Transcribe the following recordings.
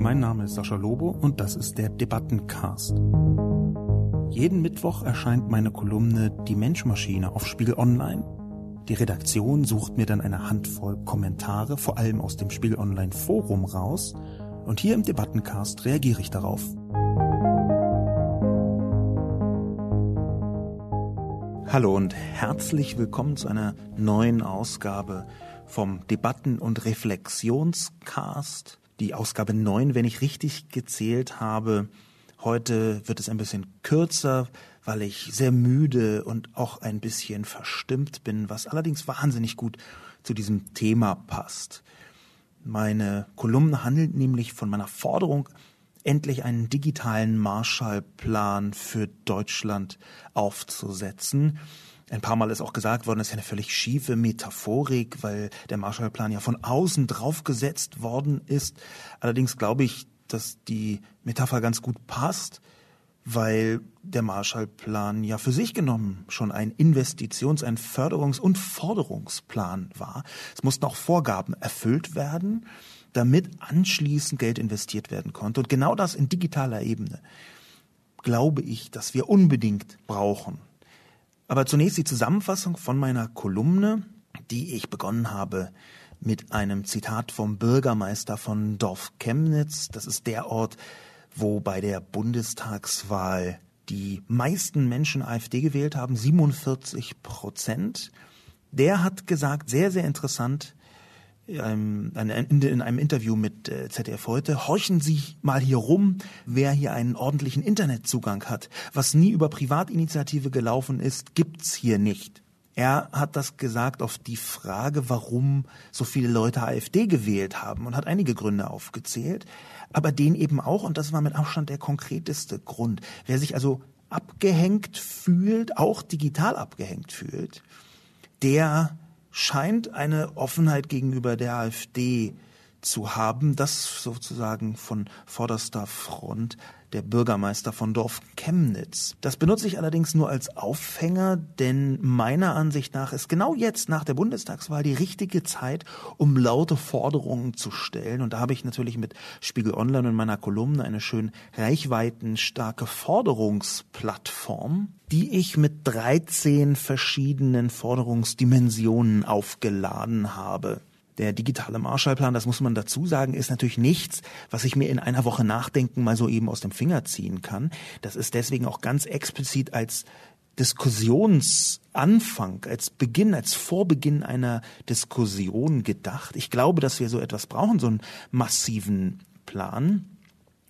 Mein Name ist Sascha Lobo und das ist der Debattencast. Jeden Mittwoch erscheint meine Kolumne Die Menschmaschine auf Spiegel Online. Die Redaktion sucht mir dann eine Handvoll Kommentare, vor allem aus dem Spiegel Online Forum raus, und hier im Debattencast reagiere ich darauf. Hallo und herzlich willkommen zu einer neuen Ausgabe vom Debatten- und Reflexionscast. Die Ausgabe 9, wenn ich richtig gezählt habe. Heute wird es ein bisschen kürzer, weil ich sehr müde und auch ein bisschen verstimmt bin, was allerdings wahnsinnig gut zu diesem Thema passt. Meine Kolumne handelt nämlich von meiner Forderung endlich einen digitalen Marshallplan für Deutschland aufzusetzen. Ein paar Mal ist auch gesagt worden, das ist ja eine völlig schiefe Metaphorik, weil der Marshallplan ja von außen draufgesetzt worden ist. Allerdings glaube ich, dass die Metapher ganz gut passt, weil der Marshallplan ja für sich genommen schon ein Investitions-, ein Förderungs- und Forderungsplan war. Es mussten auch Vorgaben erfüllt werden damit anschließend Geld investiert werden konnte. Und genau das in digitaler Ebene glaube ich, dass wir unbedingt brauchen. Aber zunächst die Zusammenfassung von meiner Kolumne, die ich begonnen habe mit einem Zitat vom Bürgermeister von Dorf Chemnitz. Das ist der Ort, wo bei der Bundestagswahl die meisten Menschen AfD gewählt haben, 47 Prozent. Der hat gesagt, sehr, sehr interessant, in einem Interview mit äh, ZDF heute, horchen Sie mal hier rum, wer hier einen ordentlichen Internetzugang hat. Was nie über Privatinitiative gelaufen ist, gibt's hier nicht. Er hat das gesagt auf die Frage, warum so viele Leute AfD gewählt haben und hat einige Gründe aufgezählt, aber den eben auch, und das war mit Abstand der konkreteste Grund. Wer sich also abgehängt fühlt, auch digital abgehängt fühlt, der scheint eine Offenheit gegenüber der AfD zu haben, das sozusagen von vorderster Front der Bürgermeister von Dorf Chemnitz. Das benutze ich allerdings nur als Aufhänger, denn meiner Ansicht nach ist genau jetzt nach der Bundestagswahl die richtige Zeit, um laute Forderungen zu stellen. Und da habe ich natürlich mit Spiegel Online und meiner Kolumne eine schön reichweitenstarke Forderungsplattform, die ich mit 13 verschiedenen Forderungsdimensionen aufgeladen habe. Der digitale Marshallplan, das muss man dazu sagen, ist natürlich nichts, was ich mir in einer Woche Nachdenken mal so eben aus dem Finger ziehen kann. Das ist deswegen auch ganz explizit als Diskussionsanfang, als Beginn, als Vorbeginn einer Diskussion gedacht. Ich glaube, dass wir so etwas brauchen, so einen massiven Plan.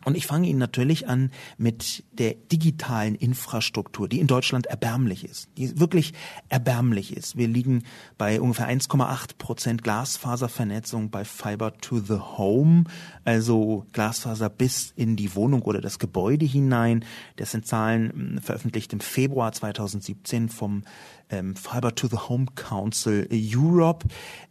Und ich fange Ihnen natürlich an mit der digitalen Infrastruktur, die in Deutschland erbärmlich ist, die wirklich erbärmlich ist. Wir liegen bei ungefähr 1,8 Prozent Glasfaservernetzung bei Fiber to the Home, also Glasfaser bis in die Wohnung oder das Gebäude hinein. Das sind Zahlen hm, veröffentlicht im Februar 2017 vom ähm, Fiber to the Home Council Europe.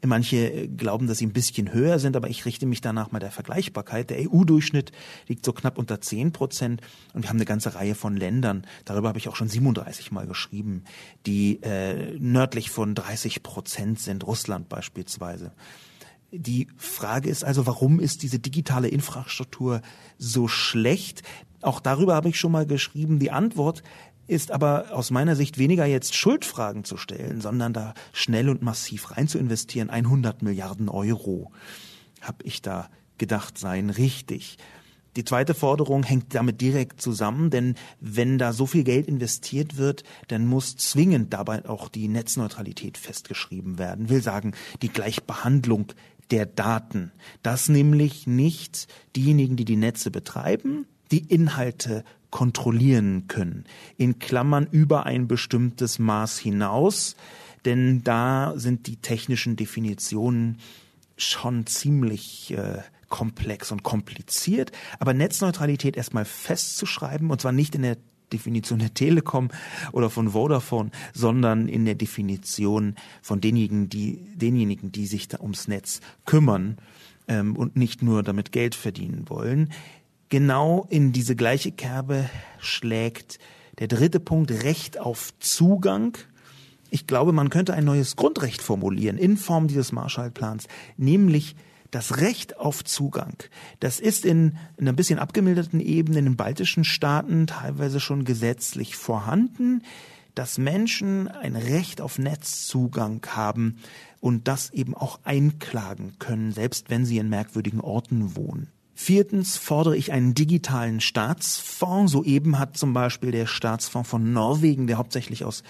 Manche äh, glauben, dass sie ein bisschen höher sind, aber ich richte mich danach mal der Vergleichbarkeit. Der EU-Durchschnitt liegt so knapp unter 10 Prozent und wir haben eine ganze Reihe von Ländern, darüber habe ich auch schon 37 Mal geschrieben, die äh, nördlich von 30 Prozent sind, Russland beispielsweise. Die Frage ist also, warum ist diese digitale Infrastruktur so schlecht? Auch darüber habe ich schon mal geschrieben. Die Antwort ist aber aus meiner Sicht weniger jetzt Schuldfragen zu stellen, sondern da schnell und massiv rein zu investieren. 100 Milliarden Euro, habe ich da gedacht, seien richtig. Die zweite Forderung hängt damit direkt zusammen, denn wenn da so viel Geld investiert wird, dann muss zwingend dabei auch die Netzneutralität festgeschrieben werden. Will sagen, die Gleichbehandlung der Daten. Dass nämlich nicht diejenigen, die die Netze betreiben, die Inhalte kontrollieren können. In Klammern über ein bestimmtes Maß hinaus, denn da sind die technischen Definitionen schon ziemlich äh, komplex und kompliziert. Aber Netzneutralität erstmal festzuschreiben, und zwar nicht in der Definition der Telekom oder von Vodafone, sondern in der Definition von denjenigen, die, denjenigen, die sich da ums Netz kümmern ähm, und nicht nur damit Geld verdienen wollen genau in diese gleiche Kerbe schlägt der dritte Punkt Recht auf Zugang. Ich glaube, man könnte ein neues Grundrecht formulieren in Form dieses Marshallplans, nämlich das Recht auf Zugang, das ist in, in einer bisschen abgemilderten Ebene in den baltischen Staaten teilweise schon gesetzlich vorhanden, dass Menschen ein Recht auf Netzzugang haben und das eben auch einklagen können, selbst wenn sie in merkwürdigen Orten wohnen. Viertens fordere ich einen digitalen Staatsfonds. Soeben hat zum Beispiel der Staatsfonds von Norwegen, der hauptsächlich aus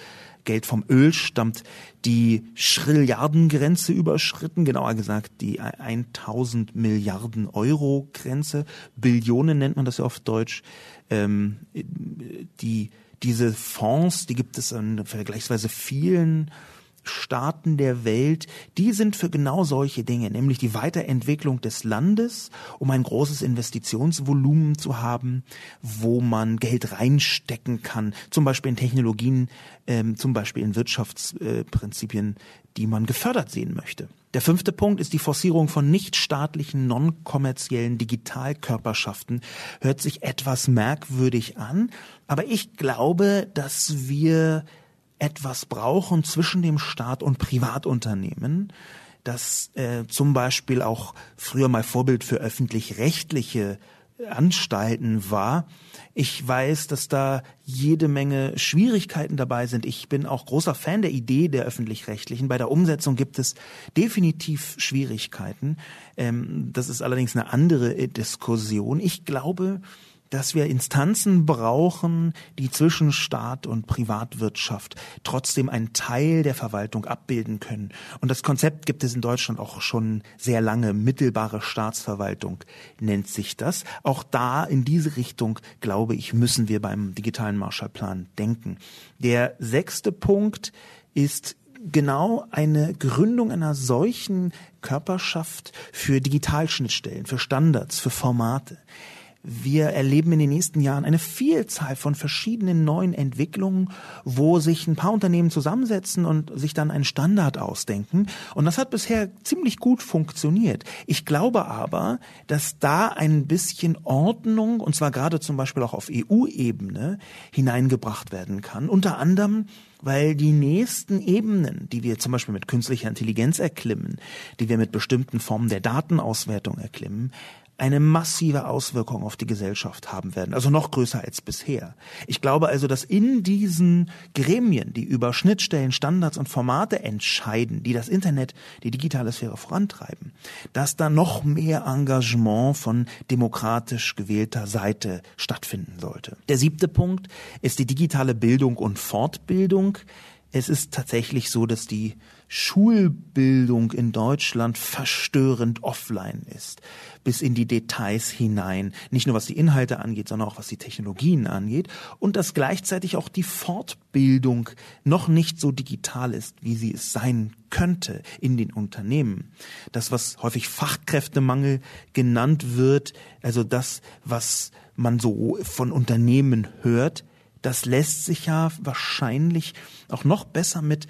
Geld vom Öl stammt, die Schrilliardengrenze überschritten, genauer gesagt die 1000 Milliarden Euro Grenze. Billionen nennt man das ja auf Deutsch. Ähm, die, diese Fonds, die gibt es an vergleichsweise vielen Staaten der Welt, die sind für genau solche Dinge, nämlich die Weiterentwicklung des Landes, um ein großes Investitionsvolumen zu haben, wo man Geld reinstecken kann, zum Beispiel in Technologien, ähm, zum Beispiel in Wirtschaftsprinzipien, die man gefördert sehen möchte. Der fünfte Punkt ist die Forcierung von nichtstaatlichen, non-kommerziellen Digitalkörperschaften. Hört sich etwas merkwürdig an, aber ich glaube, dass wir etwas brauchen zwischen dem Staat und Privatunternehmen, das äh, zum Beispiel auch früher mal Vorbild für öffentlich-rechtliche Anstalten war. Ich weiß, dass da jede Menge Schwierigkeiten dabei sind. Ich bin auch großer Fan der Idee der öffentlich-rechtlichen. Bei der Umsetzung gibt es definitiv Schwierigkeiten. Ähm, das ist allerdings eine andere Diskussion. Ich glaube, dass wir Instanzen brauchen, die zwischen Staat und Privatwirtschaft trotzdem einen Teil der Verwaltung abbilden können. Und das Konzept gibt es in Deutschland auch schon sehr lange. Mittelbare Staatsverwaltung nennt sich das. Auch da in diese Richtung, glaube ich, müssen wir beim digitalen Marshallplan denken. Der sechste Punkt ist genau eine Gründung einer solchen Körperschaft für Digitalschnittstellen, für Standards, für Formate. Wir erleben in den nächsten Jahren eine Vielzahl von verschiedenen neuen Entwicklungen, wo sich ein paar Unternehmen zusammensetzen und sich dann einen Standard ausdenken. Und das hat bisher ziemlich gut funktioniert. Ich glaube aber, dass da ein bisschen Ordnung, und zwar gerade zum Beispiel auch auf EU-Ebene, hineingebracht werden kann. Unter anderem weil die nächsten Ebenen, die wir zum Beispiel mit künstlicher Intelligenz erklimmen, die wir mit bestimmten Formen der Datenauswertung erklimmen, eine massive Auswirkung auf die Gesellschaft haben werden, also noch größer als bisher. Ich glaube also, dass in diesen Gremien, die über Schnittstellen, Standards und Formate entscheiden, die das Internet, die digitale Sphäre vorantreiben, dass da noch mehr Engagement von demokratisch gewählter Seite stattfinden sollte. Der siebte Punkt ist die digitale Bildung und Fortbildung. Es ist tatsächlich so, dass die Schulbildung in Deutschland verstörend offline ist, bis in die Details hinein, nicht nur was die Inhalte angeht, sondern auch was die Technologien angeht und dass gleichzeitig auch die Fortbildung noch nicht so digital ist, wie sie es sein könnte in den Unternehmen. Das, was häufig Fachkräftemangel genannt wird, also das, was man so von Unternehmen hört, das lässt sich ja wahrscheinlich auch noch besser mit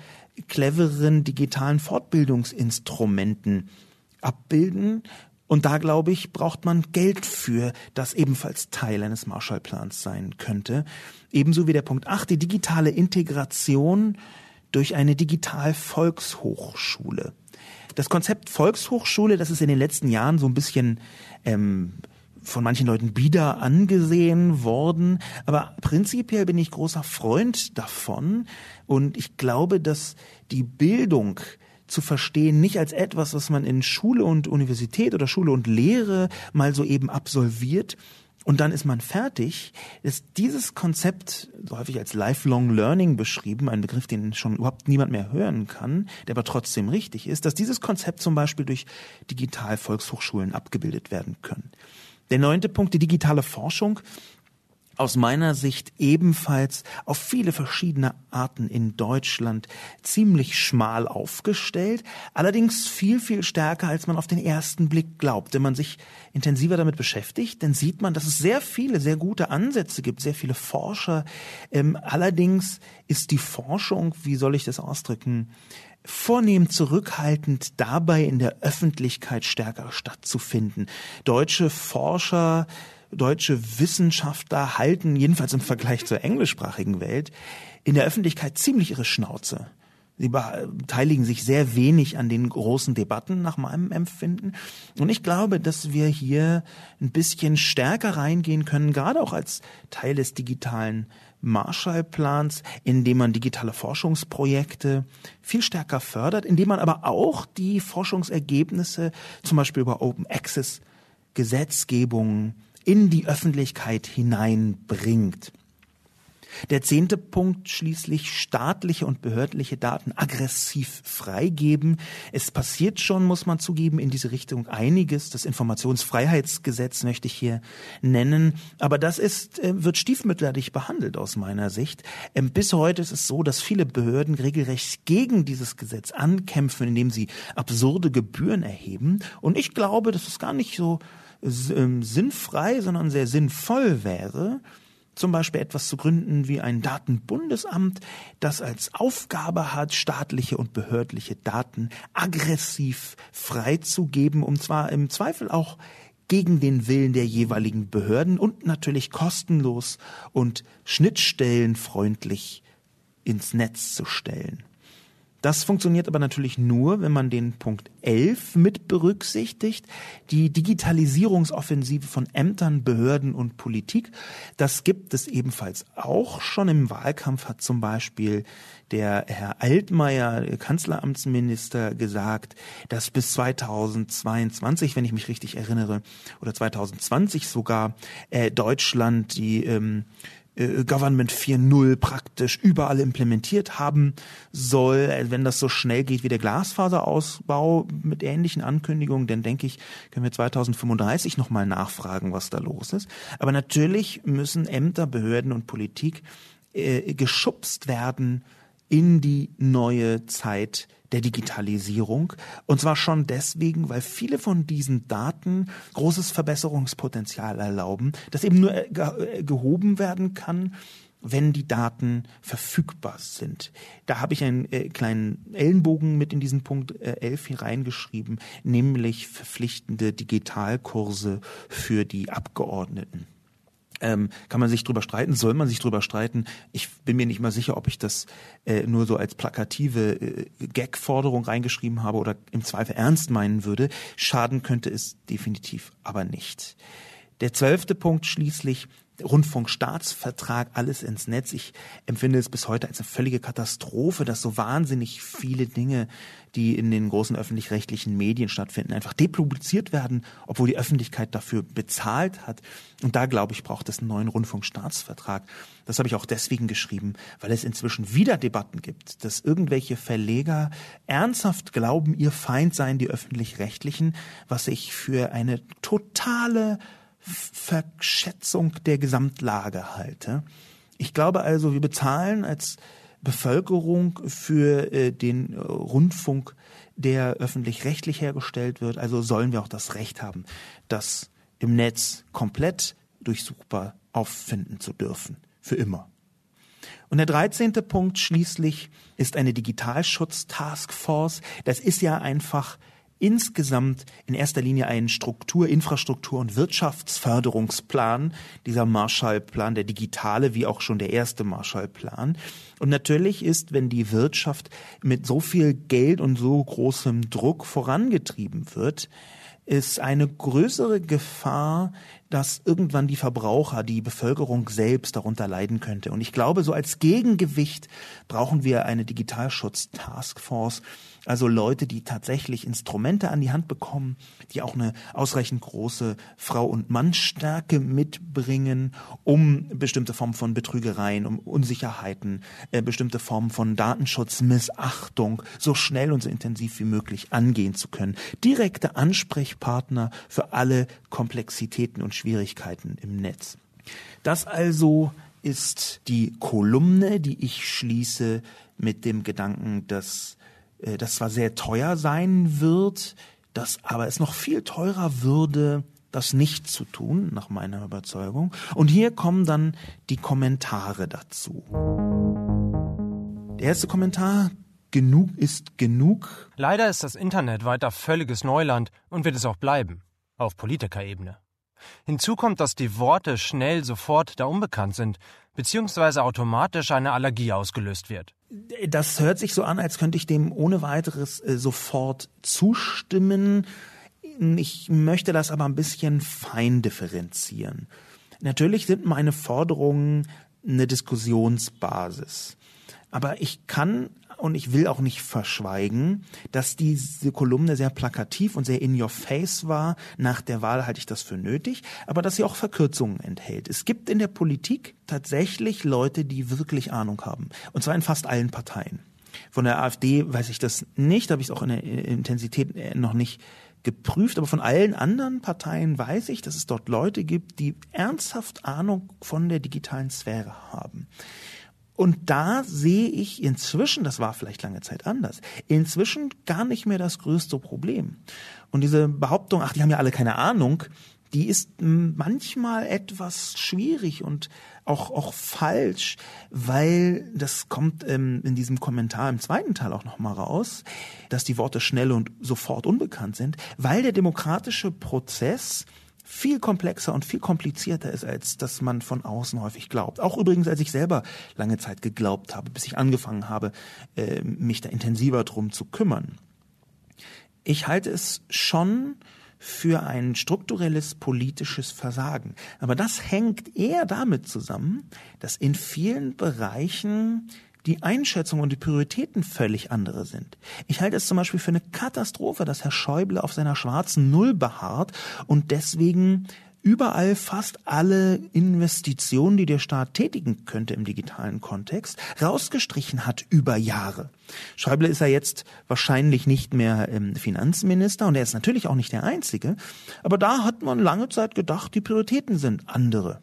cleveren digitalen Fortbildungsinstrumenten abbilden. Und da, glaube ich, braucht man Geld für, das ebenfalls Teil eines Marshallplans sein könnte. Ebenso wie der Punkt 8, die digitale Integration durch eine Digital-Volkshochschule. Das Konzept Volkshochschule, das ist in den letzten Jahren so ein bisschen ähm, von manchen Leuten bieder angesehen worden. Aber prinzipiell bin ich großer Freund davon. Und ich glaube, dass die Bildung zu verstehen, nicht als etwas, was man in Schule und Universität oder Schule und Lehre mal so eben absolviert, und dann ist man fertig, ist dieses Konzept so häufig als Lifelong Learning beschrieben, ein Begriff, den schon überhaupt niemand mehr hören kann, der aber trotzdem richtig ist, dass dieses Konzept zum Beispiel durch Digital-Volkshochschulen abgebildet werden können. Der neunte Punkt, die digitale Forschung. Aus meiner Sicht ebenfalls auf viele verschiedene Arten in Deutschland ziemlich schmal aufgestellt, allerdings viel, viel stärker, als man auf den ersten Blick glaubt. Wenn man sich intensiver damit beschäftigt, dann sieht man, dass es sehr viele, sehr gute Ansätze gibt, sehr viele Forscher. Ähm, allerdings ist die Forschung, wie soll ich das ausdrücken, vornehm zurückhaltend dabei in der Öffentlichkeit stärker stattzufinden. Deutsche Forscher, deutsche Wissenschaftler halten, jedenfalls im Vergleich zur englischsprachigen Welt, in der Öffentlichkeit ziemlich ihre Schnauze. Sie beteiligen sich sehr wenig an den großen Debatten nach meinem Empfinden. Und ich glaube, dass wir hier ein bisschen stärker reingehen können, gerade auch als Teil des digitalen Marshallplans, indem man digitale Forschungsprojekte viel stärker fördert, indem man aber auch die Forschungsergebnisse zum Beispiel über Open Access Gesetzgebung in die Öffentlichkeit hineinbringt. Der zehnte Punkt schließlich staatliche und behördliche Daten aggressiv freigeben. Es passiert schon, muss man zugeben, in diese Richtung einiges. Das Informationsfreiheitsgesetz möchte ich hier nennen. Aber das ist, äh, wird stiefmütterlich behandelt aus meiner Sicht. Ähm, bis heute ist es so, dass viele Behörden regelrecht gegen dieses Gesetz ankämpfen, indem sie absurde Gebühren erheben. Und ich glaube, dass es gar nicht so sinnfrei, sondern sehr sinnvoll wäre, zum Beispiel etwas zu gründen wie ein Datenbundesamt, das als Aufgabe hat, staatliche und behördliche Daten aggressiv freizugeben, um zwar im Zweifel auch gegen den Willen der jeweiligen Behörden und natürlich kostenlos und schnittstellenfreundlich ins Netz zu stellen. Das funktioniert aber natürlich nur, wenn man den Punkt 11 mit berücksichtigt, die Digitalisierungsoffensive von Ämtern, Behörden und Politik. Das gibt es ebenfalls auch schon im Wahlkampf hat zum Beispiel der Herr Altmaier, Kanzleramtsminister, gesagt, dass bis 2022, wenn ich mich richtig erinnere, oder 2020 sogar, äh, Deutschland die ähm, äh, Government 4.0 praktisch überall implementiert haben soll. Äh, wenn das so schnell geht wie der Glasfaserausbau mit ähnlichen Ankündigungen, dann denke ich, können wir 2035 nochmal nachfragen, was da los ist. Aber natürlich müssen Ämter, Behörden und Politik äh, geschubst werden in die neue Zeit der Digitalisierung. Und zwar schon deswegen, weil viele von diesen Daten großes Verbesserungspotenzial erlauben, das eben nur äh, äh, gehoben werden kann, wenn die Daten verfügbar sind. Da habe ich einen äh, kleinen Ellenbogen mit in diesen Punkt äh, 11 hier reingeschrieben, nämlich verpflichtende Digitalkurse für die Abgeordneten. Ähm, kann man sich drüber streiten? Soll man sich drüber streiten? Ich bin mir nicht mal sicher, ob ich das äh, nur so als plakative äh, Gag-Forderung reingeschrieben habe oder im Zweifel ernst meinen würde. Schaden könnte es definitiv aber nicht. Der zwölfte Punkt schließlich Rundfunkstaatsvertrag, alles ins Netz. Ich empfinde es bis heute als eine völlige Katastrophe, dass so wahnsinnig viele Dinge, die in den großen öffentlich-rechtlichen Medien stattfinden, einfach depubliziert werden, obwohl die Öffentlichkeit dafür bezahlt hat. Und da, glaube ich, braucht es einen neuen Rundfunkstaatsvertrag. Das habe ich auch deswegen geschrieben, weil es inzwischen wieder Debatten gibt, dass irgendwelche Verleger ernsthaft glauben, ihr Feind seien die öffentlich-rechtlichen, was ich für eine totale Verschätzung der Gesamtlage halte. Ich glaube also, wir bezahlen als Bevölkerung für äh, den äh, Rundfunk, der öffentlich-rechtlich hergestellt wird. Also sollen wir auch das Recht haben, das im Netz komplett durchsuchbar auffinden zu dürfen. Für immer. Und der dreizehnte Punkt schließlich ist eine Digitalschutz-Taskforce. Das ist ja einfach insgesamt in erster Linie einen Struktur-, Infrastruktur- und Wirtschaftsförderungsplan, dieser Marshallplan, der digitale, wie auch schon der erste Marshallplan. Und natürlich ist, wenn die Wirtschaft mit so viel Geld und so großem Druck vorangetrieben wird, ist eine größere Gefahr, dass irgendwann die Verbraucher, die Bevölkerung selbst darunter leiden könnte. Und ich glaube, so als Gegengewicht brauchen wir eine Digitalschutz-Taskforce, also Leute, die tatsächlich Instrumente an die Hand bekommen, die auch eine ausreichend große Frau- und Mannstärke mitbringen, um bestimmte Formen von Betrügereien, um Unsicherheiten, äh, bestimmte Formen von Datenschutzmissachtung so schnell und so intensiv wie möglich angehen zu können. Direkte Ansprechpartner für alle Komplexitäten und Schwierigkeiten im Netz. Das also ist die Kolumne, die ich schließe mit dem Gedanken, dass äh, das zwar sehr teuer sein wird, dass aber es noch viel teurer würde, das nicht zu tun, nach meiner Überzeugung. Und hier kommen dann die Kommentare dazu. Der erste Kommentar, genug ist genug. Leider ist das Internet weiter völliges Neuland und wird es auch bleiben, auf Politikerebene. Hinzu kommt, dass die Worte schnell sofort da unbekannt sind, beziehungsweise automatisch eine Allergie ausgelöst wird. Das hört sich so an, als könnte ich dem ohne weiteres äh, sofort zustimmen. Ich möchte das aber ein bisschen fein differenzieren. Natürlich sind meine Forderungen eine Diskussionsbasis. Aber ich kann und ich will auch nicht verschweigen, dass diese Kolumne sehr plakativ und sehr in your face war. Nach der Wahl halte ich das für nötig, aber dass sie auch Verkürzungen enthält. Es gibt in der Politik tatsächlich Leute, die wirklich Ahnung haben. Und zwar in fast allen Parteien. Von der AfD weiß ich das nicht, habe ich es auch in der Intensität noch nicht geprüft, aber von allen anderen Parteien weiß ich, dass es dort Leute gibt, die ernsthaft Ahnung von der digitalen Sphäre haben. Und da sehe ich inzwischen, das war vielleicht lange Zeit anders, inzwischen gar nicht mehr das größte Problem. Und diese Behauptung, ach, die haben ja alle keine Ahnung, die ist manchmal etwas schwierig und auch, auch falsch, weil das kommt ähm, in diesem Kommentar im zweiten Teil auch nochmal raus, dass die Worte schnell und sofort unbekannt sind, weil der demokratische Prozess viel komplexer und viel komplizierter ist, als dass man von außen häufig glaubt. Auch übrigens, als ich selber lange Zeit geglaubt habe, bis ich angefangen habe, äh, mich da intensiver drum zu kümmern. Ich halte es schon für ein strukturelles politisches Versagen. Aber das hängt eher damit zusammen, dass in vielen Bereichen die Einschätzung und die Prioritäten völlig andere sind. Ich halte es zum Beispiel für eine Katastrophe, dass Herr Schäuble auf seiner schwarzen Null beharrt und deswegen überall fast alle Investitionen, die der Staat tätigen könnte im digitalen Kontext, rausgestrichen hat über Jahre. Schäuble ist ja jetzt wahrscheinlich nicht mehr ähm, Finanzminister und er ist natürlich auch nicht der Einzige, aber da hat man lange Zeit gedacht, die Prioritäten sind andere.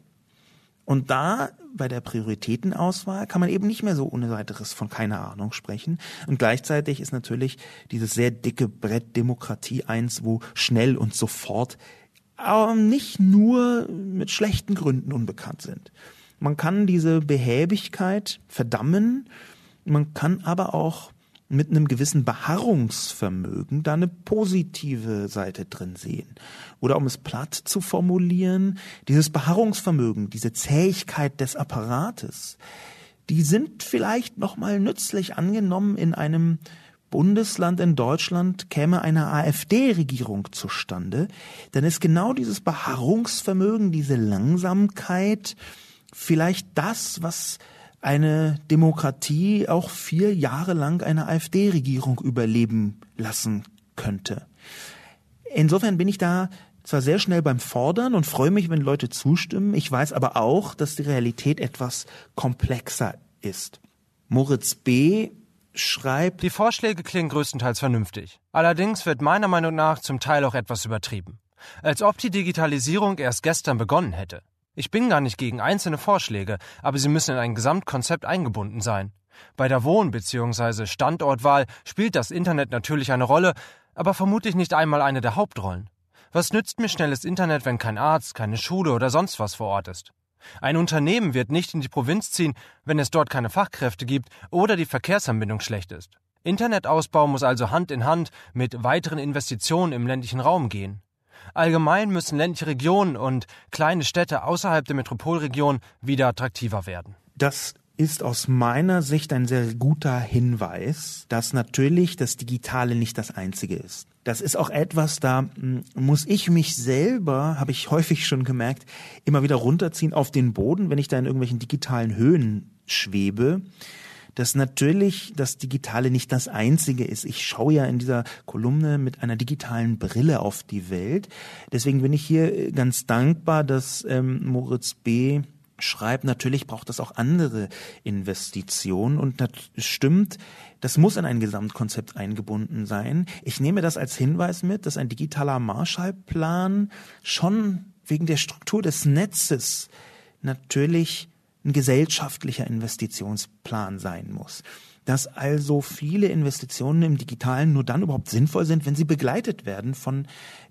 Und da bei der Prioritätenauswahl kann man eben nicht mehr so ohne weiteres von keiner Ahnung sprechen. Und gleichzeitig ist natürlich dieses sehr dicke Brett Demokratie eins, wo schnell und sofort aber nicht nur mit schlechten Gründen unbekannt sind. Man kann diese Behäbigkeit verdammen, man kann aber auch mit einem gewissen Beharrungsvermögen da eine positive Seite drin sehen. Oder um es platt zu formulieren, dieses Beharrungsvermögen, diese Zähigkeit des Apparates, die sind vielleicht nochmal nützlich angenommen in einem Bundesland in Deutschland käme eine AfD-Regierung zustande, dann ist genau dieses Beharrungsvermögen, diese Langsamkeit vielleicht das, was eine Demokratie auch vier Jahre lang eine AfD-Regierung überleben lassen könnte. Insofern bin ich da zwar sehr schnell beim Fordern und freue mich, wenn Leute zustimmen, ich weiß aber auch, dass die Realität etwas komplexer ist. Moritz B. schreibt Die Vorschläge klingen größtenteils vernünftig. Allerdings wird meiner Meinung nach zum Teil auch etwas übertrieben. Als ob die Digitalisierung erst gestern begonnen hätte. Ich bin gar nicht gegen einzelne Vorschläge, aber sie müssen in ein Gesamtkonzept eingebunden sein. Bei der Wohn- bzw. Standortwahl spielt das Internet natürlich eine Rolle, aber vermutlich nicht einmal eine der Hauptrollen. Was nützt mir schnelles Internet, wenn kein Arzt, keine Schule oder sonst was vor Ort ist? Ein Unternehmen wird nicht in die Provinz ziehen, wenn es dort keine Fachkräfte gibt oder die Verkehrsanbindung schlecht ist. Internetausbau muss also Hand in Hand mit weiteren Investitionen im ländlichen Raum gehen. Allgemein müssen ländliche Regionen und kleine Städte außerhalb der Metropolregion wieder attraktiver werden. Das ist aus meiner Sicht ein sehr guter Hinweis, dass natürlich das Digitale nicht das Einzige ist. Das ist auch etwas, da hm, muss ich mich selber, habe ich häufig schon gemerkt, immer wieder runterziehen auf den Boden, wenn ich da in irgendwelchen digitalen Höhen schwebe dass natürlich das Digitale nicht das Einzige ist. Ich schaue ja in dieser Kolumne mit einer digitalen Brille auf die Welt. Deswegen bin ich hier ganz dankbar, dass ähm, Moritz B schreibt, natürlich braucht es auch andere Investitionen und das stimmt, das muss in ein Gesamtkonzept eingebunden sein. Ich nehme das als Hinweis mit, dass ein digitaler Marshallplan schon wegen der Struktur des Netzes natürlich ein gesellschaftlicher Investitionsplan sein muss. Dass also viele Investitionen im Digitalen nur dann überhaupt sinnvoll sind, wenn sie begleitet werden von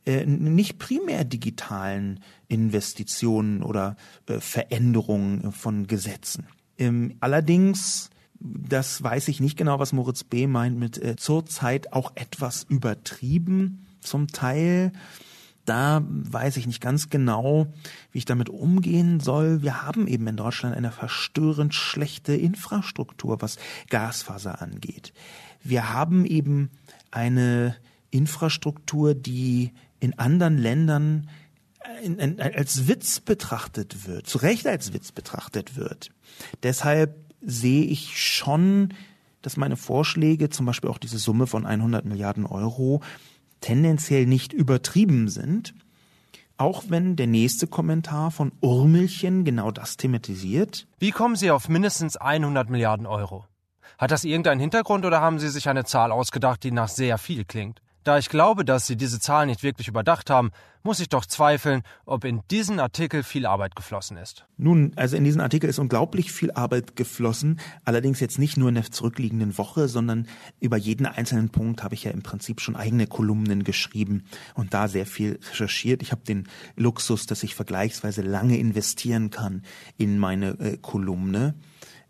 äh, nicht primär digitalen Investitionen oder äh, Veränderungen von Gesetzen. Ähm, allerdings das weiß ich nicht genau, was Moritz B. meint mit äh, zurzeit auch etwas übertrieben zum Teil. Da weiß ich nicht ganz genau, wie ich damit umgehen soll. Wir haben eben in Deutschland eine verstörend schlechte Infrastruktur, was Gasfaser angeht. Wir haben eben eine Infrastruktur, die in anderen Ländern als Witz betrachtet wird, zu Recht als Witz betrachtet wird. Deshalb sehe ich schon, dass meine Vorschläge, zum Beispiel auch diese Summe von 100 Milliarden Euro, tendenziell nicht übertrieben sind, auch wenn der nächste Kommentar von Urmelchen genau das thematisiert. Wie kommen Sie auf mindestens 100 Milliarden Euro? Hat das irgendeinen Hintergrund oder haben Sie sich eine Zahl ausgedacht, die nach sehr viel klingt? Da ich glaube, dass Sie diese Zahl nicht wirklich überdacht haben, muss ich doch zweifeln, ob in diesen Artikel viel Arbeit geflossen ist. Nun, also in diesen Artikel ist unglaublich viel Arbeit geflossen, allerdings jetzt nicht nur in der zurückliegenden Woche, sondern über jeden einzelnen Punkt habe ich ja im Prinzip schon eigene Kolumnen geschrieben und da sehr viel recherchiert. Ich habe den Luxus, dass ich vergleichsweise lange investieren kann in meine äh, Kolumne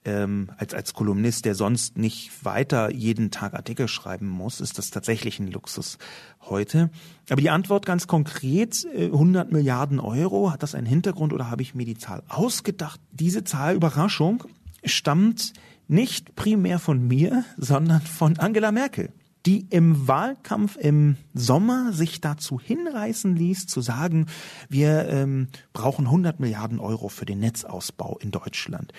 ähm, als, als Kolumnist, der sonst nicht weiter jeden Tag Artikel schreiben muss, ist das tatsächlich ein Luxus heute. Aber die Antwort ganz konkret, 100 äh, Milliarden Euro, hat das einen Hintergrund oder habe ich mir die Zahl ausgedacht? Diese Zahl, Überraschung, stammt nicht primär von mir, sondern von Angela Merkel die im Wahlkampf im Sommer sich dazu hinreißen ließ, zu sagen, wir ähm, brauchen 100 Milliarden Euro für den Netzausbau in Deutschland.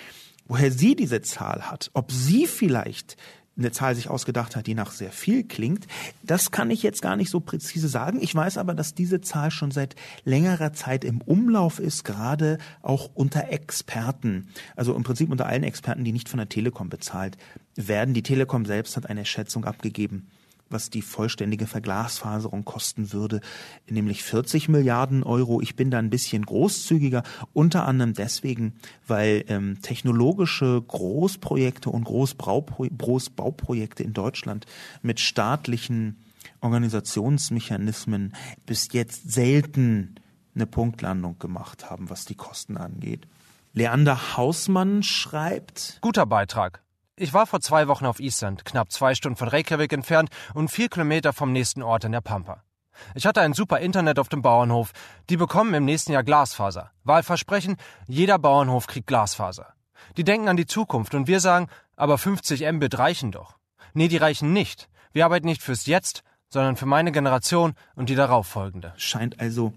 Woher sie diese Zahl hat, ob sie vielleicht eine Zahl sich ausgedacht hat, die nach sehr viel klingt. Das kann ich jetzt gar nicht so präzise sagen. Ich weiß aber, dass diese Zahl schon seit längerer Zeit im Umlauf ist, gerade auch unter Experten. Also im Prinzip unter allen Experten, die nicht von der Telekom bezahlt werden. Die Telekom selbst hat eine Schätzung abgegeben, was die vollständige Verglasfaserung kosten würde, nämlich 40 Milliarden Euro. Ich bin da ein bisschen großzügiger, unter anderem deswegen, weil ähm, technologische Großprojekte und Großbauprojekte in Deutschland mit staatlichen Organisationsmechanismen bis jetzt selten eine Punktlandung gemacht haben, was die Kosten angeht. Leander Hausmann schreibt. Guter Beitrag. Ich war vor zwei Wochen auf Island, knapp zwei Stunden von Reykjavik entfernt und vier Kilometer vom nächsten Ort in der Pampa. Ich hatte ein super Internet auf dem Bauernhof. Die bekommen im nächsten Jahr Glasfaser. Wahlversprechen, jeder Bauernhof kriegt Glasfaser. Die denken an die Zukunft und wir sagen, aber 50 Mbit reichen doch. Nee, die reichen nicht. Wir arbeiten nicht fürs Jetzt, sondern für meine Generation und die darauffolgende. Scheint also,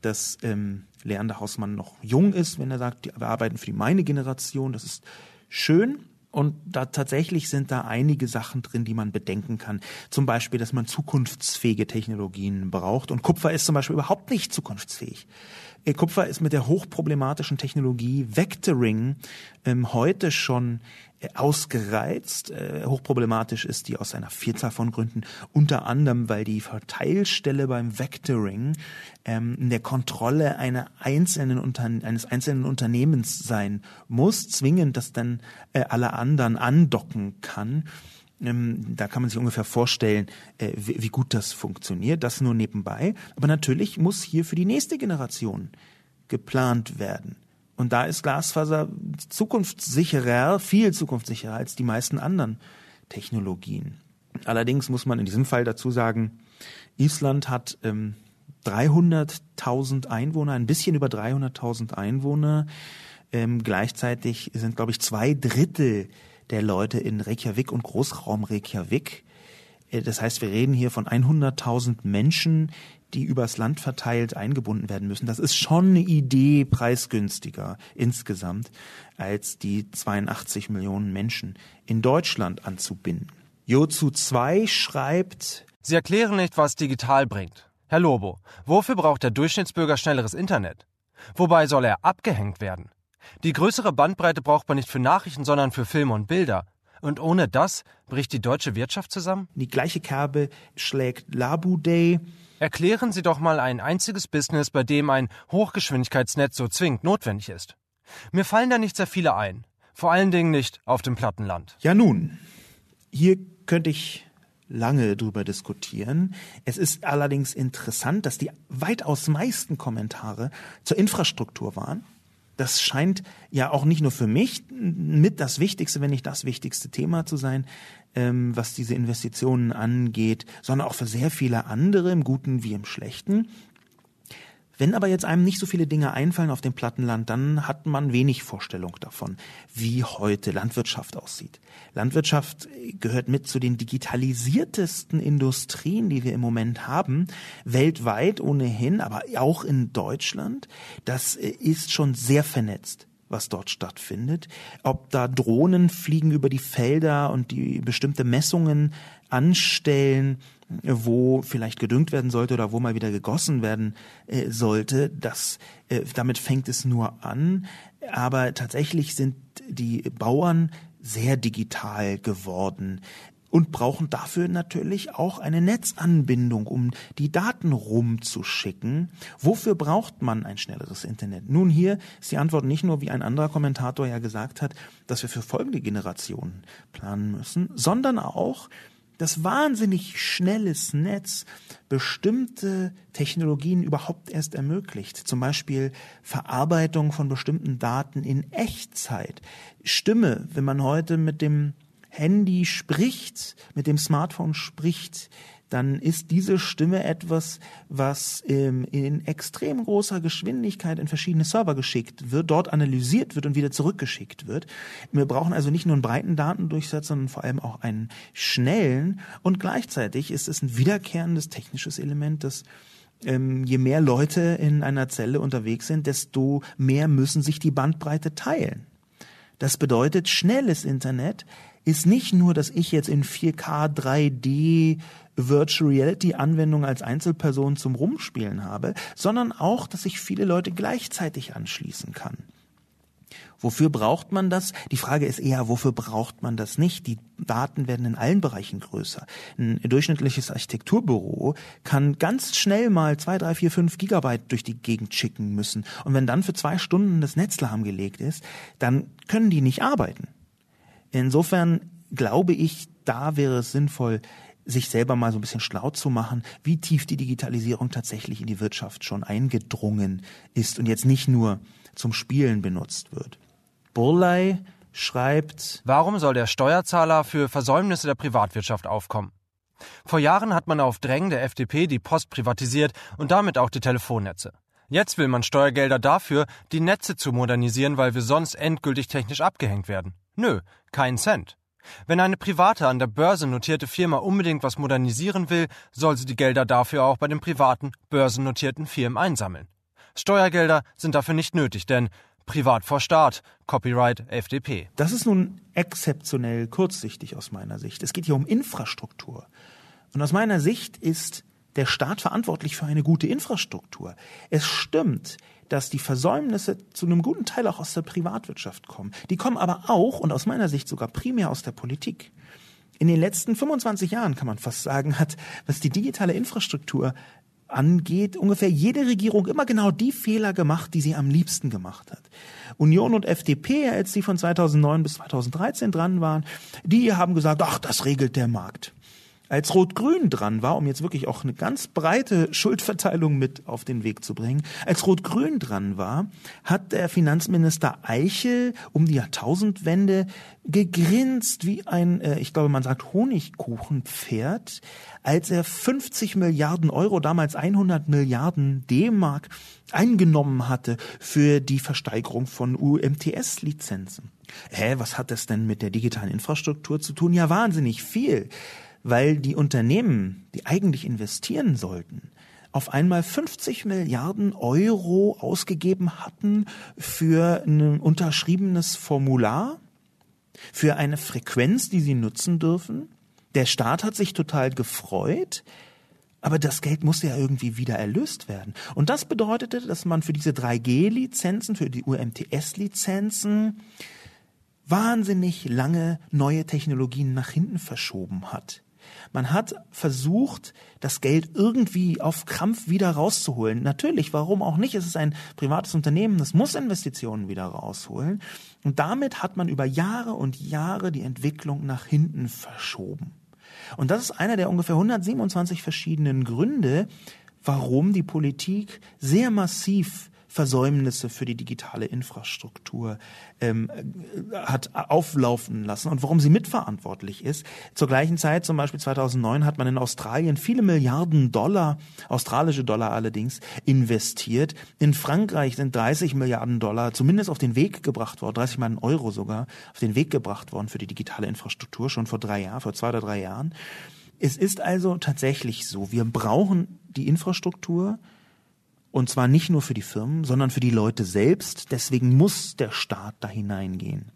dass ähm, Leander Hausmann noch jung ist, wenn er sagt, wir arbeiten für die meine Generation. Das ist schön. Und da tatsächlich sind da einige Sachen drin, die man bedenken kann. Zum Beispiel, dass man zukunftsfähige Technologien braucht. Und Kupfer ist zum Beispiel überhaupt nicht zukunftsfähig. Äh, Kupfer ist mit der hochproblematischen Technologie Vectoring ähm, heute schon äh, ausgereizt. Äh, hochproblematisch ist die aus einer Vielzahl von Gründen, unter anderem, weil die Verteilstelle beim Vectoring ähm, in der Kontrolle einer einzelnen eines einzelnen Unternehmens sein muss, zwingend, dass dann äh, alle anderen andocken kann. Da kann man sich ungefähr vorstellen, äh, wie, wie gut das funktioniert. Das nur nebenbei. Aber natürlich muss hier für die nächste Generation geplant werden. Und da ist Glasfaser zukunftssicherer, viel zukunftssicherer als die meisten anderen Technologien. Allerdings muss man in diesem Fall dazu sagen, Island hat ähm, 300.000 Einwohner, ein bisschen über 300.000 Einwohner. Ähm, gleichzeitig sind, glaube ich, zwei Drittel der Leute in Reykjavik und Großraum Reykjavik. Äh, das heißt, wir reden hier von 100.000 Menschen, die übers Land verteilt eingebunden werden müssen. Das ist schon eine Idee preisgünstiger insgesamt, als die 82 Millionen Menschen in Deutschland anzubinden. Jozu 2 schreibt, Sie erklären nicht, was digital bringt. Herr Lobo, wofür braucht der Durchschnittsbürger schnelleres Internet? Wobei soll er abgehängt werden? Die größere Bandbreite braucht man nicht für Nachrichten, sondern für Filme und Bilder. Und ohne das bricht die deutsche Wirtschaft zusammen? Die gleiche Kerbe schlägt Labu Day. Erklären Sie doch mal ein einziges Business, bei dem ein Hochgeschwindigkeitsnetz so zwingend notwendig ist. Mir fallen da nicht sehr viele ein. Vor allen Dingen nicht auf dem Plattenland. Ja nun, hier könnte ich lange drüber diskutieren. Es ist allerdings interessant, dass die weitaus meisten Kommentare zur Infrastruktur waren das scheint ja auch nicht nur für mich mit das Wichtigste, wenn nicht das wichtigste Thema zu sein, ähm, was diese Investitionen angeht, sondern auch für sehr viele andere, im Guten wie im Schlechten. Wenn aber jetzt einem nicht so viele Dinge einfallen auf dem Plattenland, dann hat man wenig Vorstellung davon, wie heute Landwirtschaft aussieht. Landwirtschaft gehört mit zu den digitalisiertesten Industrien, die wir im Moment haben, weltweit ohnehin, aber auch in Deutschland. Das ist schon sehr vernetzt was dort stattfindet. Ob da Drohnen fliegen über die Felder und die bestimmte Messungen anstellen, wo vielleicht gedüngt werden sollte oder wo mal wieder gegossen werden äh, sollte, das, äh, damit fängt es nur an. Aber tatsächlich sind die Bauern sehr digital geworden und brauchen dafür natürlich auch eine Netzanbindung, um die Daten rumzuschicken. Wofür braucht man ein schnelleres Internet? Nun, hier ist die Antwort nicht nur, wie ein anderer Kommentator ja gesagt hat, dass wir für folgende Generationen planen müssen, sondern auch, dass wahnsinnig schnelles Netz bestimmte Technologien überhaupt erst ermöglicht. Zum Beispiel Verarbeitung von bestimmten Daten in Echtzeit. Stimme, wenn man heute mit dem Handy spricht, mit dem Smartphone spricht, dann ist diese Stimme etwas, was ähm, in extrem großer Geschwindigkeit in verschiedene Server geschickt wird, dort analysiert wird und wieder zurückgeschickt wird. Wir brauchen also nicht nur einen breiten Datendurchsatz, sondern vor allem auch einen schnellen. Und gleichzeitig ist es ein wiederkehrendes technisches Element, das ähm, je mehr Leute in einer Zelle unterwegs sind, desto mehr müssen sich die Bandbreite teilen. Das bedeutet, schnelles Internet ist nicht nur, dass ich jetzt in 4K 3D Virtual Reality Anwendung als Einzelperson zum Rumspielen habe, sondern auch, dass ich viele Leute gleichzeitig anschließen kann. Wofür braucht man das? Die Frage ist eher, wofür braucht man das nicht? Die Daten werden in allen Bereichen größer. Ein durchschnittliches Architekturbüro kann ganz schnell mal zwei, drei, vier, fünf Gigabyte durch die Gegend schicken müssen. Und wenn dann für zwei Stunden das Netz lahmgelegt ist, dann können die nicht arbeiten. Insofern glaube ich, da wäre es sinnvoll, sich selber mal so ein bisschen schlau zu machen, wie tief die Digitalisierung tatsächlich in die Wirtschaft schon eingedrungen ist und jetzt nicht nur zum Spielen benutzt wird. Burley schreibt, Warum soll der Steuerzahler für Versäumnisse der Privatwirtschaft aufkommen? Vor Jahren hat man auf Drängen der FDP die Post privatisiert und damit auch die Telefonnetze. Jetzt will man Steuergelder dafür, die Netze zu modernisieren, weil wir sonst endgültig technisch abgehängt werden. Nö, kein Cent. Wenn eine private an der Börse notierte Firma unbedingt was modernisieren will, soll sie die Gelder dafür auch bei den privaten, börsennotierten Firmen einsammeln. Steuergelder sind dafür nicht nötig, denn Privat vor Staat, Copyright FDP. Das ist nun exzeptionell kurzsichtig aus meiner Sicht. Es geht hier um Infrastruktur. Und aus meiner Sicht ist der Staat verantwortlich für eine gute Infrastruktur. Es stimmt, dass die Versäumnisse zu einem guten Teil auch aus der Privatwirtschaft kommen. Die kommen aber auch und aus meiner Sicht sogar primär aus der Politik. In den letzten 25 Jahren kann man fast sagen, hat, was die digitale Infrastruktur angeht, ungefähr jede Regierung immer genau die Fehler gemacht, die sie am liebsten gemacht hat. Union und FDP, als sie von 2009 bis 2013 dran waren, die haben gesagt, ach, das regelt der Markt. Als Rot-Grün dran war, um jetzt wirklich auch eine ganz breite Schuldverteilung mit auf den Weg zu bringen, als Rot-Grün dran war, hat der Finanzminister Eichel um die Jahrtausendwende gegrinst wie ein, äh, ich glaube, man sagt Honigkuchenpferd, als er 50 Milliarden Euro, damals 100 Milliarden D-Mark eingenommen hatte für die Versteigerung von UMTS-Lizenzen. Hä, was hat das denn mit der digitalen Infrastruktur zu tun? Ja, wahnsinnig viel weil die Unternehmen, die eigentlich investieren sollten, auf einmal 50 Milliarden Euro ausgegeben hatten für ein unterschriebenes Formular, für eine Frequenz, die sie nutzen dürfen. Der Staat hat sich total gefreut, aber das Geld musste ja irgendwie wieder erlöst werden. Und das bedeutete, dass man für diese 3G-Lizenzen, für die UMTS-Lizenzen wahnsinnig lange neue Technologien nach hinten verschoben hat. Man hat versucht, das Geld irgendwie auf Krampf wieder rauszuholen. Natürlich, warum auch nicht? Es ist ein privates Unternehmen, das muss Investitionen wieder rausholen. Und damit hat man über Jahre und Jahre die Entwicklung nach hinten verschoben. Und das ist einer der ungefähr 127 verschiedenen Gründe, warum die Politik sehr massiv Versäumnisse für die digitale Infrastruktur ähm, hat auflaufen lassen und warum sie mitverantwortlich ist. Zur gleichen Zeit, zum Beispiel 2009, hat man in Australien viele Milliarden Dollar, australische Dollar allerdings, investiert. In Frankreich sind 30 Milliarden Dollar zumindest auf den Weg gebracht worden, 30 Milliarden Euro sogar, auf den Weg gebracht worden für die digitale Infrastruktur schon vor drei Jahren, vor zwei oder drei Jahren. Es ist also tatsächlich so, wir brauchen die Infrastruktur, und zwar nicht nur für die Firmen, sondern für die Leute selbst. Deswegen muss der Staat da hineingehen.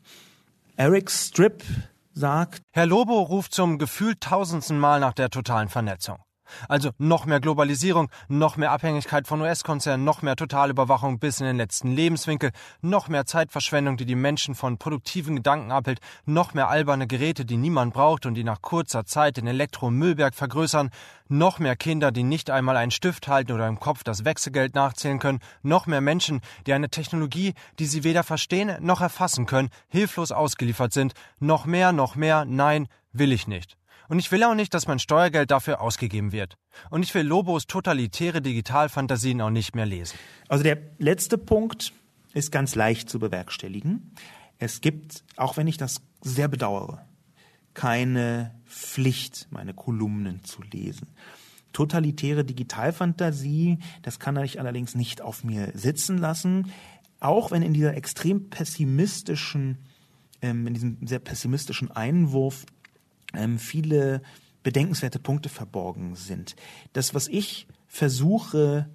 Eric Strip sagt, Herr Lobo ruft zum gefühlt tausendsten Mal nach der totalen Vernetzung. Also noch mehr Globalisierung, noch mehr Abhängigkeit von US-Konzernen, noch mehr Totalüberwachung bis in den letzten Lebenswinkel, noch mehr Zeitverschwendung, die die Menschen von produktiven Gedanken abhält, noch mehr alberne Geräte, die niemand braucht und die nach kurzer Zeit den Elektromüllberg vergrößern, noch mehr Kinder, die nicht einmal einen Stift halten oder im Kopf das Wechselgeld nachzählen können, noch mehr Menschen, die eine Technologie, die sie weder verstehen noch erfassen können, hilflos ausgeliefert sind, noch mehr, noch mehr, nein, will ich nicht. Und ich will auch nicht, dass mein Steuergeld dafür ausgegeben wird. Und ich will Lobos totalitäre Digitalfantasien auch nicht mehr lesen. Also der letzte Punkt ist ganz leicht zu bewerkstelligen. Es gibt, auch wenn ich das sehr bedauere, keine Pflicht, meine Kolumnen zu lesen. Totalitäre Digitalfantasie, das kann ich allerdings nicht auf mir sitzen lassen, auch wenn in dieser extrem pessimistischen, ähm, in diesem sehr pessimistischen Einwurf ähm, viele bedenkenswerte Punkte verborgen sind. Das, was ich versuche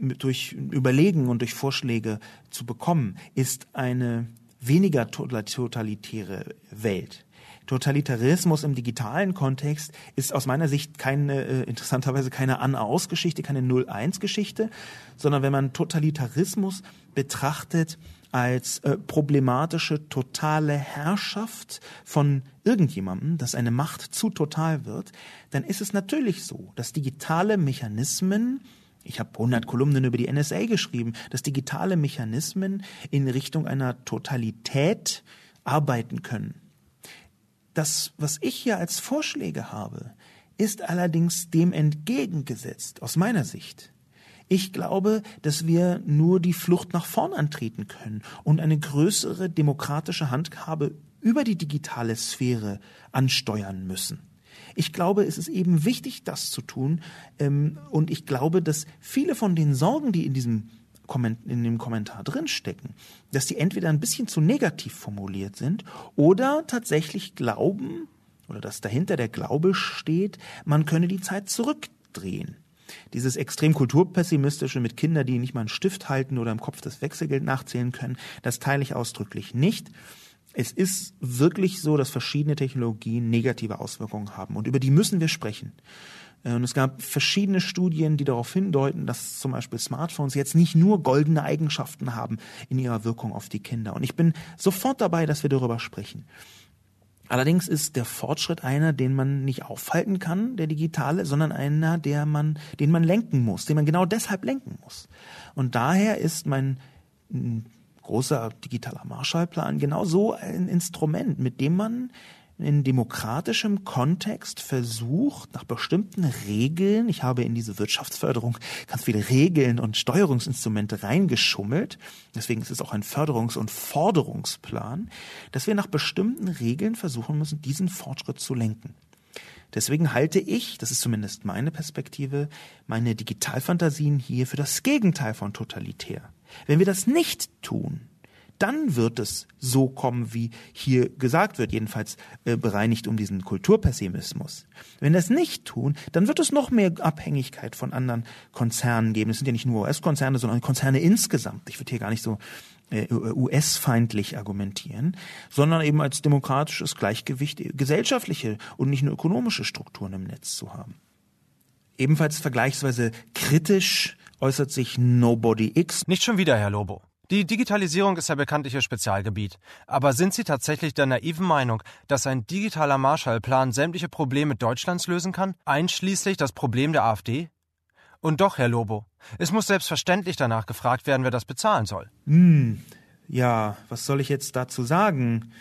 durch Überlegen und durch Vorschläge zu bekommen, ist eine weniger totalitäre Welt. Totalitarismus im digitalen Kontext ist aus meiner Sicht keine, äh, interessanterweise keine An-Aus-Geschichte, keine Null-Eins-Geschichte, sondern wenn man Totalitarismus betrachtet, als äh, problematische totale Herrschaft von irgendjemandem, dass eine Macht zu total wird, dann ist es natürlich so, dass digitale Mechanismen ich habe 100 Kolumnen über die NSA geschrieben, dass digitale Mechanismen in Richtung einer Totalität arbeiten können. Das, was ich hier als Vorschläge habe, ist allerdings dem entgegengesetzt, aus meiner Sicht. Ich glaube, dass wir nur die Flucht nach vorn antreten können und eine größere demokratische Handhabe über die digitale Sphäre ansteuern müssen. Ich glaube, es ist eben wichtig, das zu tun. Ähm, und ich glaube, dass viele von den Sorgen, die in diesem in dem Kommentar drinstecken, dass die entweder ein bisschen zu negativ formuliert sind oder tatsächlich glauben, oder dass dahinter der Glaube steht, man könne die Zeit zurückdrehen. Dieses extrem kulturpessimistische mit Kindern, die nicht mal einen Stift halten oder im Kopf das Wechselgeld nachzählen können, das teile ich ausdrücklich nicht. Es ist wirklich so, dass verschiedene Technologien negative Auswirkungen haben und über die müssen wir sprechen. Äh, und es gab verschiedene Studien, die darauf hindeuten, dass zum Beispiel Smartphones jetzt nicht nur goldene Eigenschaften haben in ihrer Wirkung auf die Kinder. Und ich bin sofort dabei, dass wir darüber sprechen. Allerdings ist der Fortschritt einer, den man nicht aufhalten kann, der digitale, sondern einer, der man, den man lenken muss, den man genau deshalb lenken muss. Und daher ist mein großer digitaler Marshallplan genau so ein Instrument, mit dem man in demokratischem Kontext versucht, nach bestimmten Regeln, ich habe in diese Wirtschaftsförderung ganz viele Regeln und Steuerungsinstrumente reingeschummelt, deswegen ist es auch ein Förderungs- und Forderungsplan, dass wir nach bestimmten Regeln versuchen müssen, diesen Fortschritt zu lenken. Deswegen halte ich, das ist zumindest meine Perspektive, meine Digitalfantasien hier für das Gegenteil von totalitär. Wenn wir das nicht tun, dann wird es so kommen, wie hier gesagt wird, jedenfalls äh, bereinigt um diesen Kulturpessimismus. Wenn wir es nicht tun, dann wird es noch mehr Abhängigkeit von anderen Konzernen geben. Es sind ja nicht nur US-Konzerne, sondern Konzerne insgesamt. Ich würde hier gar nicht so äh, US-feindlich argumentieren, sondern eben als demokratisches Gleichgewicht gesellschaftliche und nicht nur ökonomische Strukturen im Netz zu haben. Ebenfalls vergleichsweise kritisch äußert sich Nobody X. Nicht schon wieder, Herr Lobo. Die Digitalisierung ist ja bekanntlich Ihr Spezialgebiet. Aber sind Sie tatsächlich der naiven Meinung, dass ein digitaler Marshallplan sämtliche Probleme Deutschlands lösen kann, einschließlich das Problem der AfD? Und doch, Herr Lobo, es muss selbstverständlich danach gefragt werden, wer das bezahlen soll. Hm, ja, was soll ich jetzt dazu sagen?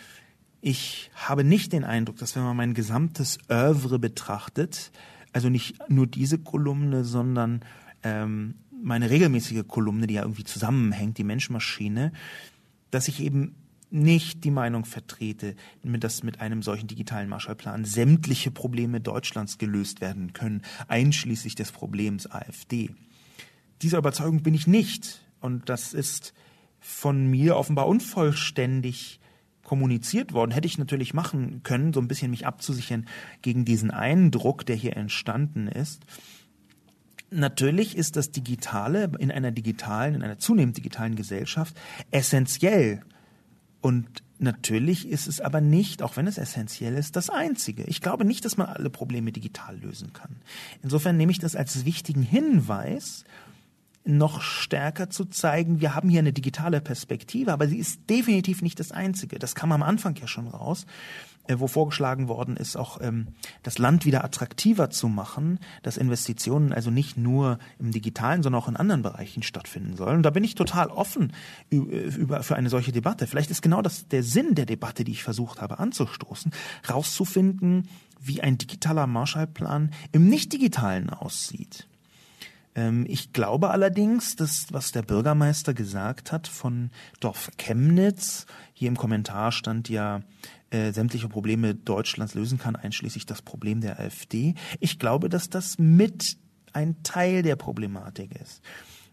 Ich habe nicht den Eindruck, dass wenn man mein gesamtes Oeuvre betrachtet, also nicht nur diese Kolumne, sondern ähm, meine regelmäßige Kolumne, die ja irgendwie zusammenhängt, die Menschmaschine, dass ich eben nicht die Meinung vertrete, dass mit einem solchen digitalen Marshallplan sämtliche Probleme Deutschlands gelöst werden können, einschließlich des Problems AfD. Dieser Überzeugung bin ich nicht. Und das ist von mir offenbar unvollständig kommuniziert worden. Hätte ich natürlich machen können, so ein bisschen mich abzusichern gegen diesen Eindruck, der hier entstanden ist. Natürlich ist das Digitale in einer digitalen, in einer zunehmend digitalen Gesellschaft essentiell. Und natürlich ist es aber nicht, auch wenn es essentiell ist, das Einzige. Ich glaube nicht, dass man alle Probleme digital lösen kann. Insofern nehme ich das als wichtigen Hinweis noch stärker zu zeigen, wir haben hier eine digitale Perspektive, aber sie ist definitiv nicht das Einzige. Das kam am Anfang ja schon raus, äh, wo vorgeschlagen worden ist, auch ähm, das Land wieder attraktiver zu machen, dass Investitionen also nicht nur im digitalen, sondern auch in anderen Bereichen stattfinden sollen. Und da bin ich total offen über, für eine solche Debatte. Vielleicht ist genau das der Sinn der Debatte, die ich versucht habe anzustoßen, rauszufinden, wie ein digitaler Marshallplan im Nicht-Digitalen aussieht. Ähm, ich glaube allerdings, dass was der Bürgermeister gesagt hat von Dorf Chemnitz, hier im Kommentar stand ja, äh, sämtliche Probleme Deutschlands lösen kann, einschließlich das Problem der AfD. Ich glaube, dass das mit ein Teil der Problematik ist.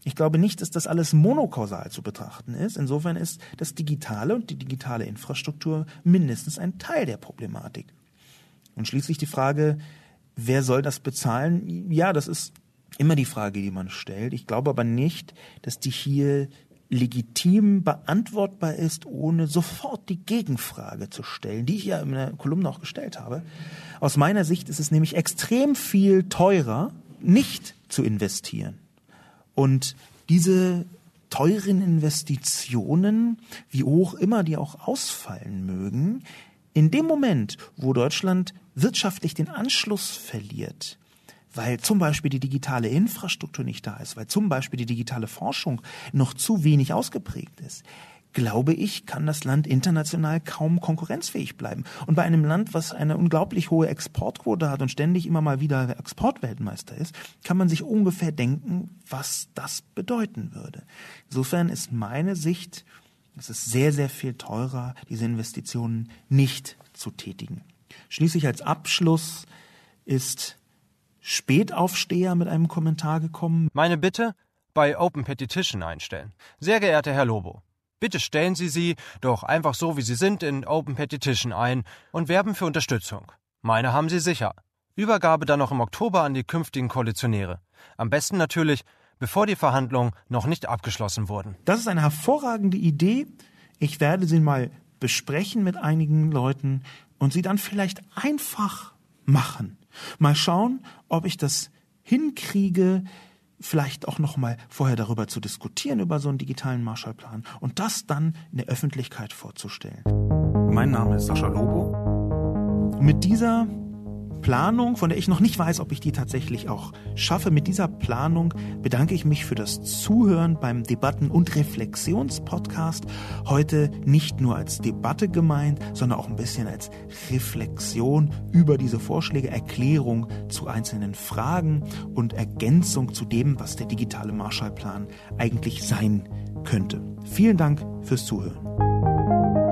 Ich glaube nicht, dass das alles monokausal zu betrachten ist. Insofern ist das Digitale und die digitale Infrastruktur mindestens ein Teil der Problematik. Und schließlich die Frage, wer soll das bezahlen? Ja, das ist immer die Frage, die man stellt. Ich glaube aber nicht, dass die hier legitim beantwortbar ist, ohne sofort die Gegenfrage zu stellen, die ich ja in der Kolumne auch gestellt habe. Aus meiner Sicht ist es nämlich extrem viel teurer, nicht zu investieren. Und diese teuren Investitionen, wie hoch immer die auch ausfallen mögen, in dem Moment, wo Deutschland wirtschaftlich den Anschluss verliert, weil zum Beispiel die digitale Infrastruktur nicht da ist, weil zum Beispiel die digitale Forschung noch zu wenig ausgeprägt ist, glaube ich, kann das Land international kaum konkurrenzfähig bleiben. Und bei einem Land, was eine unglaublich hohe Exportquote hat und ständig immer mal wieder Exportweltmeister ist, kann man sich ungefähr denken, was das bedeuten würde. Insofern ist meine Sicht, es ist sehr, sehr viel teurer, diese Investitionen nicht zu tätigen. Schließlich als Abschluss ist Spätaufsteher mit einem Kommentar gekommen. Meine Bitte? Bei Open Petition einstellen. Sehr geehrter Herr Lobo, bitte stellen Sie sie doch einfach so, wie sie sind, in Open Petition ein und werben für Unterstützung. Meine haben Sie sicher. Übergabe dann noch im Oktober an die künftigen Koalitionäre. Am besten natürlich, bevor die Verhandlungen noch nicht abgeschlossen wurden. Das ist eine hervorragende Idee. Ich werde sie mal besprechen mit einigen Leuten und sie dann vielleicht einfach machen. Mal schauen, ob ich das hinkriege, vielleicht auch noch mal vorher darüber zu diskutieren über so einen digitalen Marshallplan und das dann in der Öffentlichkeit vorzustellen. Mein Name ist Sascha Lobo. Mit dieser Planung, von der ich noch nicht weiß, ob ich die tatsächlich auch schaffe. Mit dieser Planung bedanke ich mich für das Zuhören beim Debatten- und Reflexionspodcast. Heute nicht nur als Debatte gemeint, sondern auch ein bisschen als Reflexion über diese Vorschläge, Erklärung zu einzelnen Fragen und Ergänzung zu dem, was der digitale Marshallplan eigentlich sein könnte. Vielen Dank fürs Zuhören.